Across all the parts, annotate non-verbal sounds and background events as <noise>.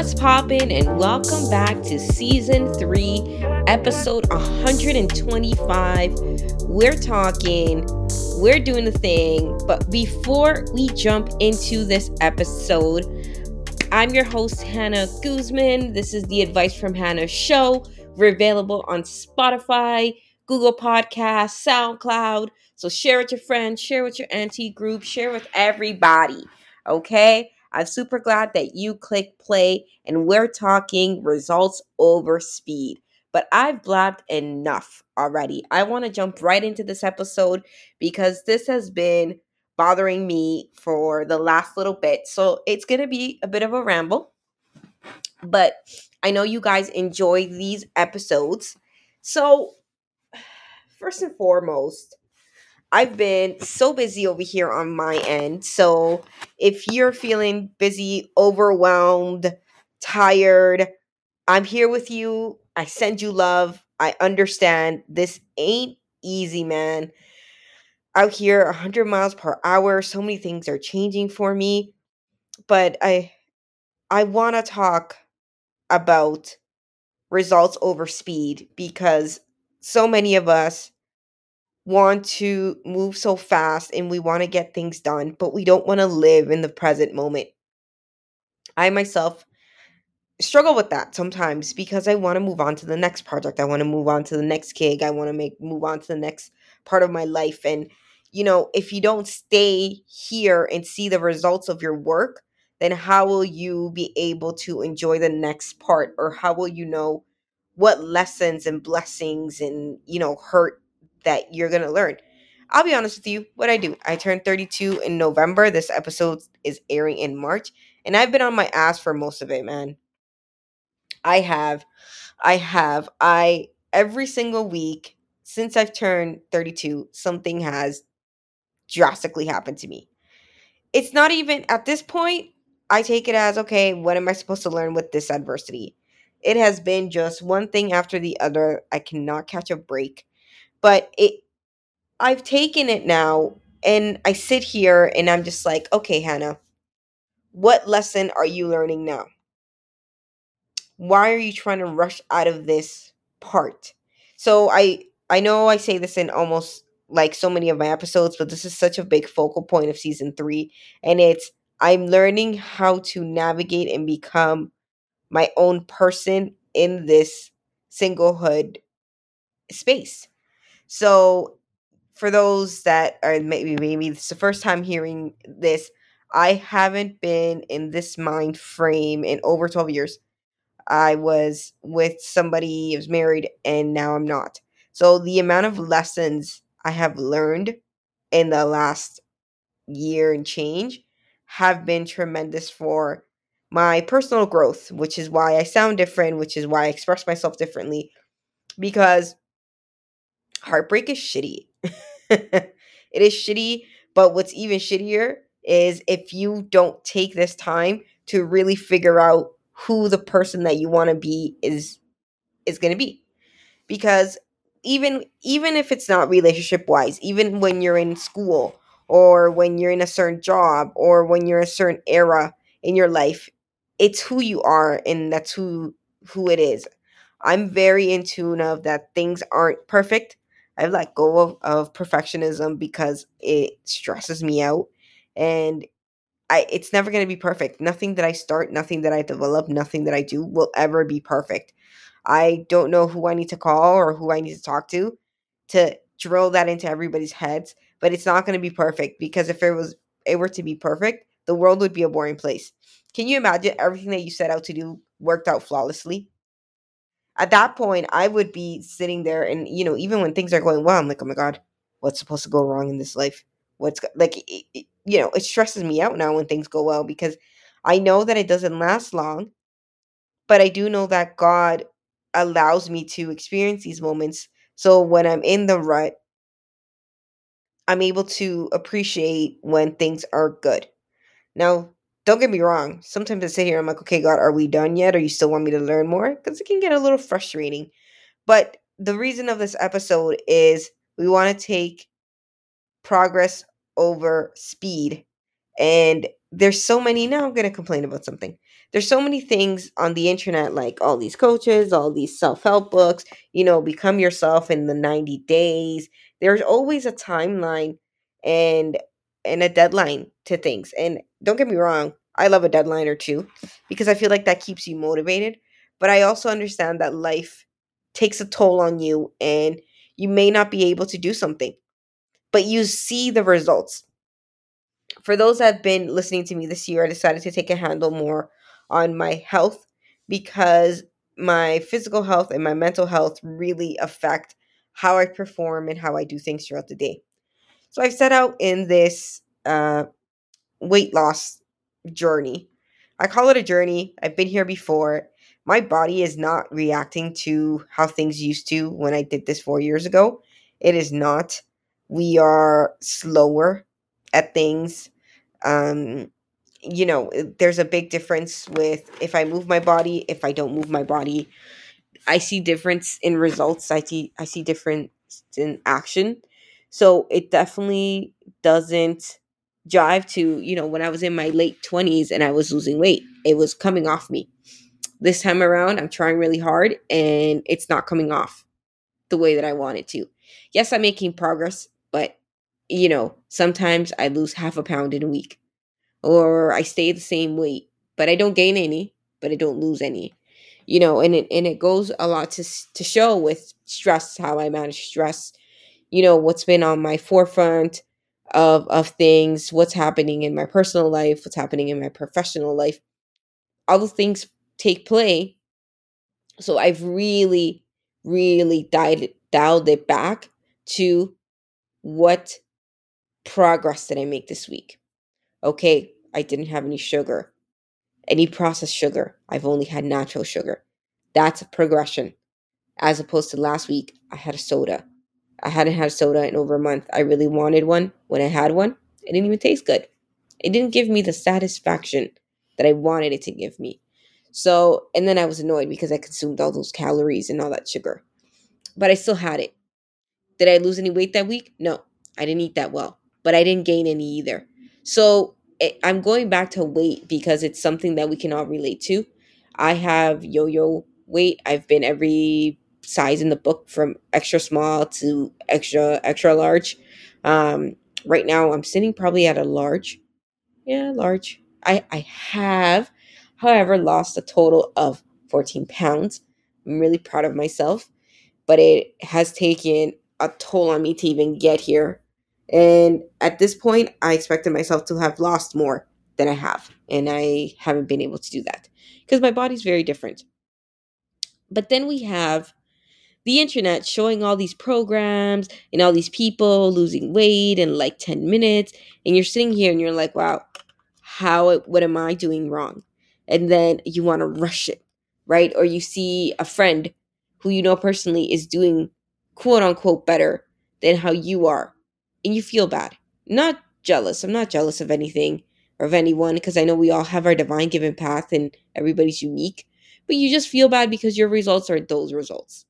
What's poppin', and welcome back to season three, episode 125. We're talking, we're doing the thing, but before we jump into this episode, I'm your host, Hannah Guzman. This is the Advice from Hannah show. We're available on Spotify, Google Podcasts, SoundCloud. So share with your friends, share with your auntie group, share with everybody. Okay? I'm super glad that you click play and we're talking results over speed. But I've blabbed enough already. I want to jump right into this episode because this has been bothering me for the last little bit. So it's going to be a bit of a ramble. But I know you guys enjoy these episodes. So, <sighs> first and foremost, I've been so busy over here on my end. So, if you're feeling busy, overwhelmed, tired, I'm here with you. I send you love. I understand this ain't easy, man. Out here 100 miles per hour, so many things are changing for me, but I I want to talk about results over speed because so many of us want to move so fast and we want to get things done, but we don't want to live in the present moment. I myself struggle with that sometimes because I want to move on to the next project. I want to move on to the next gig. I want to make move on to the next part of my life and you know, if you don't stay here and see the results of your work, then how will you be able to enjoy the next part or how will you know what lessons and blessings and, you know, hurt that you're going to learn? I'll be honest with you, what I do. I turned 32 in November. This episode is airing in March, and I've been on my ass for most of it, man. I have. I have. I every single week since I've turned 32, something has drastically happened to me. It's not even at this point, I take it as okay, what am I supposed to learn with this adversity? It has been just one thing after the other. I cannot catch a break. But it I've taken it now and I sit here and I'm just like, okay, Hannah, what lesson are you learning now? Why are you trying to rush out of this part? So I I know I say this in almost like so many of my episodes, but this is such a big focal point of season 3 and it's I'm learning how to navigate and become my own person in this singlehood space. So for those that are maybe maybe it's the first time hearing this, I haven't been in this mind frame in over 12 years. I was with somebody, I was married, and now I'm not. So the amount of lessons I have learned in the last year and change have been tremendous for my personal growth, which is why I sound different, which is why I express myself differently. Because heartbreak is shitty. <laughs> it is shitty, but what's even shittier is if you don't take this time to really figure out who the person that you want to be is is going to be. Because even even if it's not relationship wise, even when you're in school or when you're in a certain job or when you're a certain era in your life, it's who you are and that's who who it is. I'm very in tune of that things aren't perfect. I've let go of, of perfectionism because it stresses me out and I it's never gonna be perfect. Nothing that I start, nothing that I develop, nothing that I do will ever be perfect. I don't know who I need to call or who I need to talk to to drill that into everybody's heads, but it's not going to be perfect because if it was it were to be perfect, the world would be a boring place. Can you imagine everything that you set out to do worked out flawlessly? At that point, I would be sitting there and you know, even when things are going well, I'm like, "Oh my god, what's supposed to go wrong in this life. What's like, it, it, you know, it stresses me out now when things go well because I know that it doesn't last long, but I do know that God allows me to experience these moments. So when I'm in the rut, I'm able to appreciate when things are good. Now, don't get me wrong. Sometimes I sit here, I'm like, okay, God, are we done yet? Or you still want me to learn more? Because it can get a little frustrating. But the reason of this episode is we want to take progress over speed. And there's so many, now I'm going to complain about something. There's so many things on the internet, like all these coaches, all these self help books, you know, become yourself in the 90 days. There's always a timeline and and a deadline to things. And don't get me wrong, I love a deadline or two because I feel like that keeps you motivated. But I also understand that life takes a toll on you and you may not be able to do something, but you see the results. For those that have been listening to me this year, I decided to take a handle more on my health because my physical health and my mental health really affect how I perform and how I do things throughout the day. So I've set out in this uh, weight loss journey. I call it a journey. I've been here before. My body is not reacting to how things used to when I did this four years ago. It is not. We are slower at things. Um, you know, there's a big difference with if I move my body, if I don't move my body. I see difference in results. I see I see difference in action. So it definitely doesn't jive to, you know, when I was in my late 20s and I was losing weight. It was coming off me. This time around, I'm trying really hard and it's not coming off the way that I want it to. Yes, I'm making progress, but you know, sometimes I lose half a pound in a week or I stay the same weight, but I don't gain any, but I don't lose any. You know, and it and it goes a lot to to show with stress how I manage stress you know what's been on my forefront of of things what's happening in my personal life what's happening in my professional life all the things take play. So i've really really dialed it, dialed it back to what progress did i make this week? Okay i didn't have any sugar any processed sugar i've only had natural sugar. That's progression as opposed to last week i had a soda I hadn't had soda in over a month. I really wanted one. When I had one, it didn't even taste good. It didn't give me the satisfaction that I wanted it to give me. So, and then I was annoyed because I consumed all those calories and all that sugar. But I still had it. Did I lose any weight that week? No, I didn't eat that well, but I didn't gain any either. So, it, I'm going back to weight because it's something that we can all relate to. I have yo yo weight. I've been every size in the book from extra small to extra extra large. Um, right now I'm sitting probably at a large. Yeah, large. I I have, however, lost a total of 14 pounds. I'm really proud of myself, but it has taken a toll on me to even get here. And at this point, I expected myself to have lost more than I have, and I haven't been able to do that because my body's very different. But then we have the internet showing all these programs and all these people losing weight in like 10 minutes and you're sitting here and you're like wow how what am i doing wrong? And then you want to rush it right? Or you see a friend who you know personally is doing quote unquote better than how you are and you feel bad. Not jealous. I'm not jealous of anything or of anyone because i know we all have our divine given path and everybody's unique but you just feel bad because your results are those results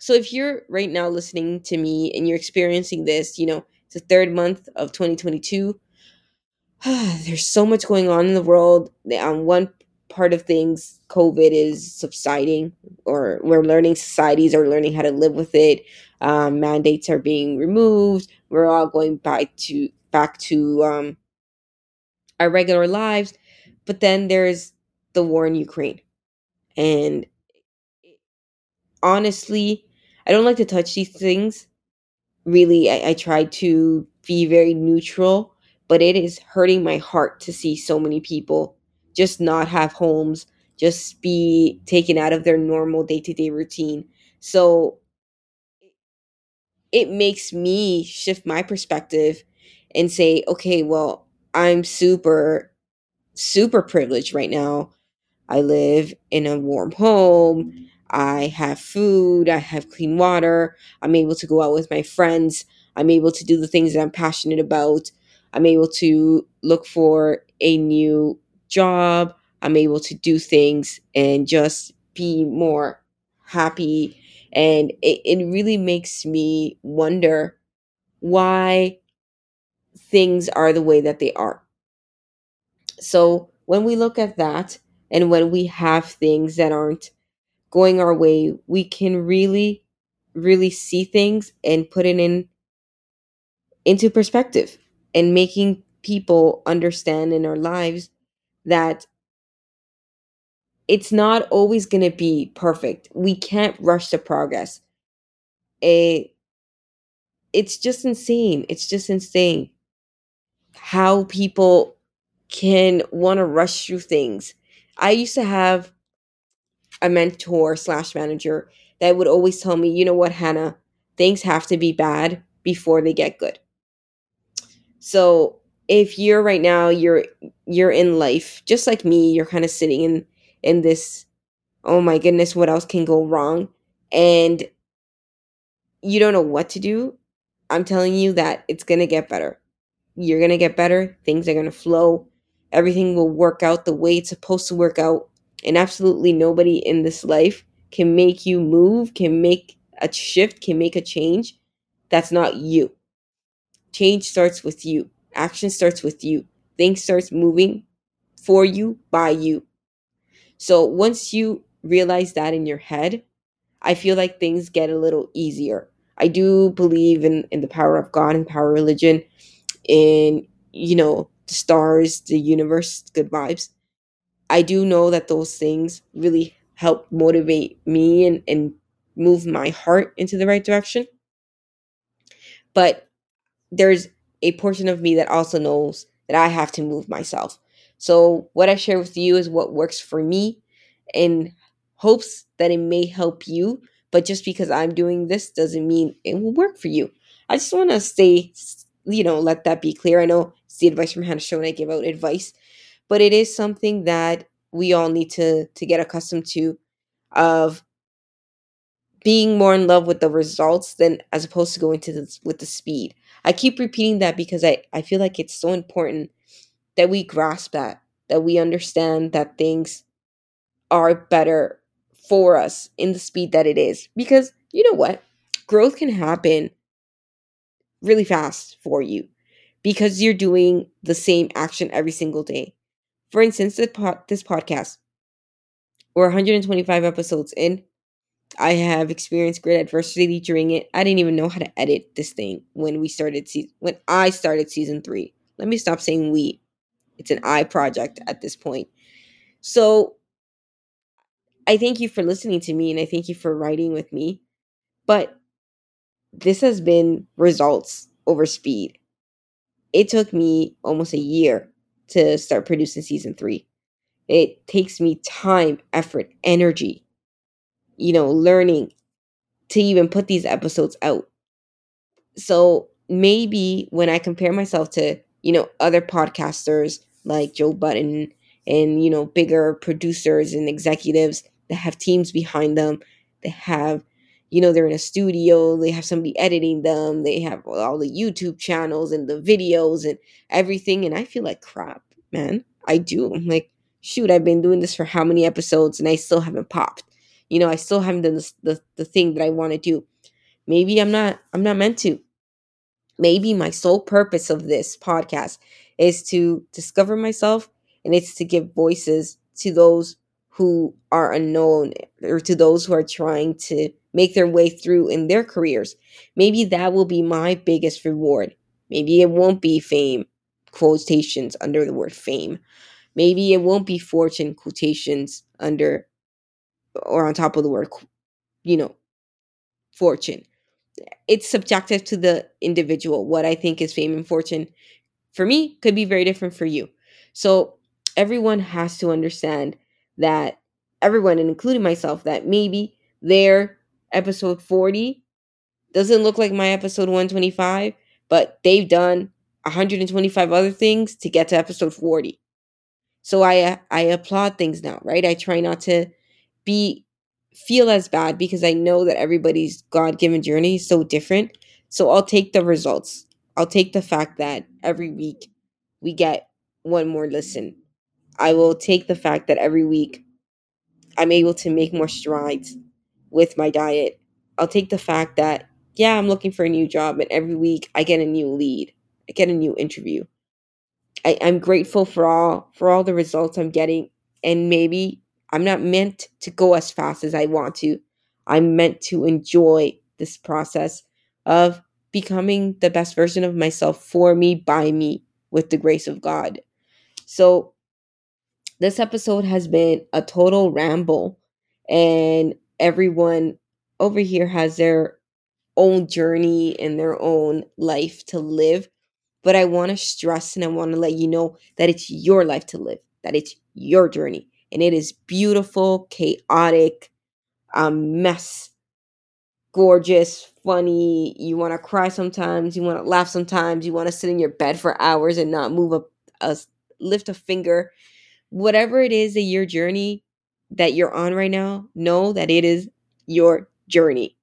so if you're right now listening to me and you're experiencing this, you know, it's the third month of 2022. <sighs> There's so much going on in the world. On one part of things, COVID is subsiding, or we're learning societies are learning how to live with it. Um, mandates are being removed. We're all going back to back to um, our regular lives. But then there's the war in Ukraine, and honestly, I don't like to touch these things. Really, I, I try to be very neutral, but it is hurting my heart to see so many people just not have homes, just be taken out of their normal day to day routine. So it makes me shift my perspective and say, okay, well, I'm super, super privileged right now. I live in a warm home. I have food. I have clean water. I'm able to go out with my friends. I'm able to do the things that I'm passionate about. I'm able to look for a new job. I'm able to do things and just be more happy. And it, it really makes me wonder why things are the way that they are. So when we look at that and when we have things that aren't going our way, we can really, really see things and put it in into perspective and making people understand in our lives that it's not always going to be perfect. We can't rush the progress. It, it's just insane. It's just insane how people can want to rush through things. I used to have a mentor slash manager that would always tell me, you know what, Hannah, things have to be bad before they get good. So if you're right now, you're you're in life, just like me, you're kind of sitting in in this, oh my goodness, what else can go wrong? And you don't know what to do. I'm telling you that it's gonna get better. You're gonna get better, things are gonna flow, everything will work out the way it's supposed to work out. And absolutely nobody in this life can make you move, can make a shift, can make a change. That's not you. Change starts with you. Action starts with you. Things starts moving for you by you. So once you realize that in your head, I feel like things get a little easier. I do believe in in the power of God and power religion, in you know the stars, the universe, good vibes. I do know that those things really help motivate me and, and move my heart into the right direction. But there's a portion of me that also knows that I have to move myself. So, what I share with you is what works for me in hopes that it may help you. But just because I'm doing this doesn't mean it will work for you. I just want to say, you know, let that be clear. I know it's the advice from Hannah Show and I give out advice, but it is something that we all need to to get accustomed to of being more in love with the results than as opposed to going to the, with the speed. I keep repeating that because I, I feel like it's so important that we grasp that, that we understand that things are better for us in the speed that it is. Because you know what? Growth can happen really fast for you because you're doing the same action every single day. For instance, this podcast, we're 125 episodes in. I have experienced great adversity during it. I didn't even know how to edit this thing when we started season when I started season 3. Let me stop saying we. It's an I project at this point. So I thank you for listening to me and I thank you for writing with me. But this has been results over speed. It took me almost a year to start producing season 3. It takes me time, effort, energy you know, learning to even put these episodes out. So maybe when I compare myself to, you know, other podcasters like Joe Budden and, you know, bigger producers and executives that have teams behind them, they have, you know, they're in a studio, they have somebody editing them, they have all the YouTube channels and the videos and everything. And I feel like crap, man. I do. I'm like, shoot, I've been doing this for how many episodes and I still haven't popped you know i still haven't done the, the thing that i want to do maybe i'm not i'm not meant to maybe my sole purpose of this podcast is to discover myself and it's to give voices to those who are unknown or to those who are trying to make their way through in their careers maybe that will be my biggest reward maybe it won't be fame quotations under the word fame maybe it won't be fortune quotations under or on top of the word, you know, fortune. It's subjective to the individual. What I think is fame and fortune for me could be very different for you. So everyone has to understand that everyone, and including myself, that maybe their episode 40 Doesn't look like my episode 125, but they've done 125 other things to get to episode 40. So I I applaud things now, right? I try not to be feel as bad because I know that everybody's God-given journey is so different. So I'll take the results. I'll take the fact that every week we get one more listen. I will take the fact that every week I'm able to make more strides with my diet. I'll take the fact that yeah, I'm looking for a new job and every week I get a new lead. I get a new interview. I, I'm grateful for all for all the results I'm getting and maybe I'm not meant to go as fast as I want to. I'm meant to enjoy this process of becoming the best version of myself for me, by me, with the grace of God. So, this episode has been a total ramble, and everyone over here has their own journey and their own life to live. But I want to stress and I want to let you know that it's your life to live, that it's your journey and it is beautiful, chaotic, a mess, gorgeous, funny. You want to cry sometimes, you want to laugh sometimes, you want to sit in your bed for hours and not move a, a lift a finger. Whatever it is that your journey that you're on right now, know that it is your journey.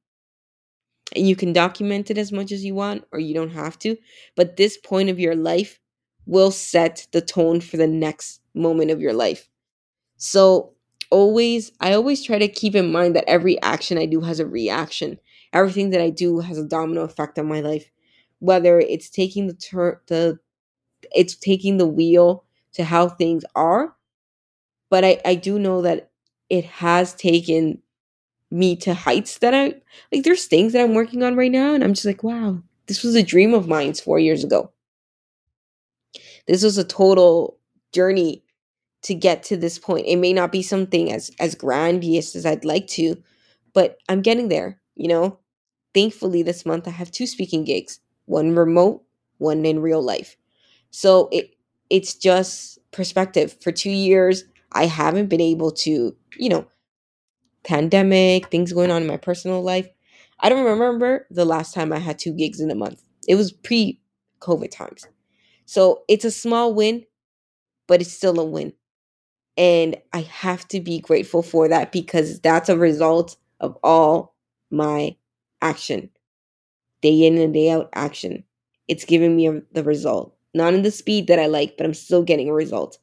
And you can document it as much as you want, or you don't have to. But this point of your life will set the tone for the next moment of your life. So always I always try to keep in mind that every action I do has a reaction. Everything that I do has a domino effect on my life. Whether it's taking the turn the it's taking the wheel to how things are. But I, I do know that it has taken me to heights that I like there's things that I'm working on right now and I'm just like, wow, this was a dream of mine four years ago. This was a total journey to get to this point. It may not be something as as grandiose as I'd like to, but I'm getting there, you know. Thankfully this month I have two speaking gigs, one remote, one in real life. So it it's just perspective. For 2 years I haven't been able to, you know, pandemic, things going on in my personal life. I don't remember the last time I had two gigs in a month. It was pre COVID times. So it's a small win, but it's still a win. And I have to be grateful for that because that's a result of all my action. Day in and day out action. It's giving me the result. Not in the speed that I like, but I'm still getting a result.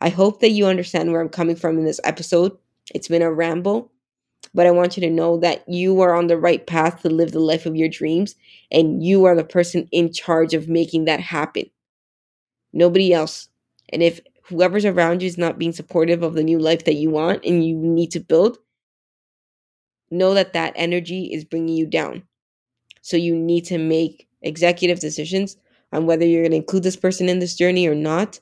I hope that you understand where I'm coming from in this episode. It's been a ramble, but I want you to know that you are on the right path to live the life of your dreams, and you are the person in charge of making that happen. Nobody else. And if whoever's around you is not being supportive of the new life that you want and you need to build, know that that energy is bringing you down. So you need to make executive decisions on whether you're going to include this person in this journey or not,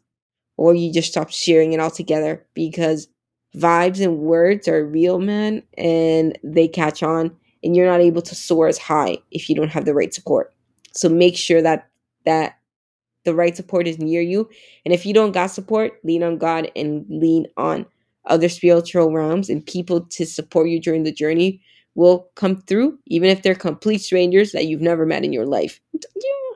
or you just stop sharing it altogether because vibes and words are real, man, and they catch on, and you're not able to soar as high if you don't have the right support. So make sure that that the right support is near you. And if you don't got support, lean on God and lean on other spiritual realms and people to support you during the journey will come through, even if they're complete strangers that you've never met in your life.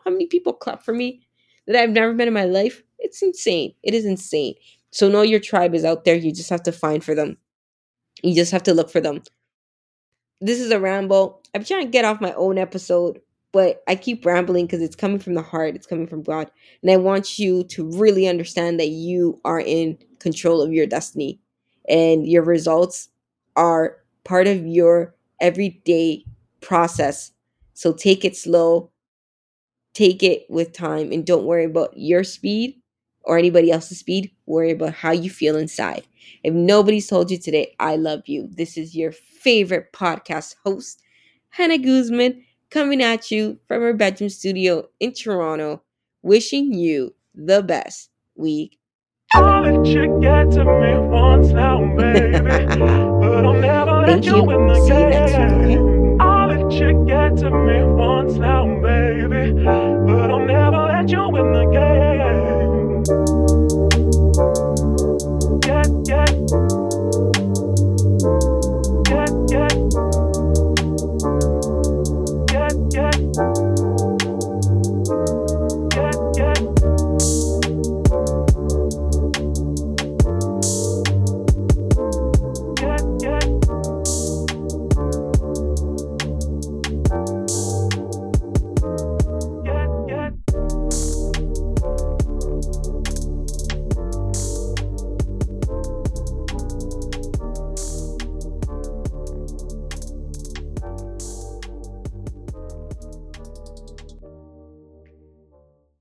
How many people clap for me that I've never met in my life? It's insane. It is insane. So know your tribe is out there. You just have to find for them. You just have to look for them. This is a ramble. I'm trying to get off my own episode but I keep rambling because it's coming from the heart, it's coming from God. And I want you to really understand that you are in control of your destiny and your results are part of your everyday process. So take it slow, take it with time, and don't worry about your speed or anybody else's speed. Worry about how you feel inside. If nobody's told you today, I love you, this is your favorite podcast host, Hannah Guzman coming at you from her bedroom studio in Toronto, wishing you the best week. I'll let you get to me once now, baby. <laughs> but I'll never let Thank you, you. win the See you game. next week, okay? I'll let you get to me once now, baby. But I'll never let you win the game. Yeah, yeah.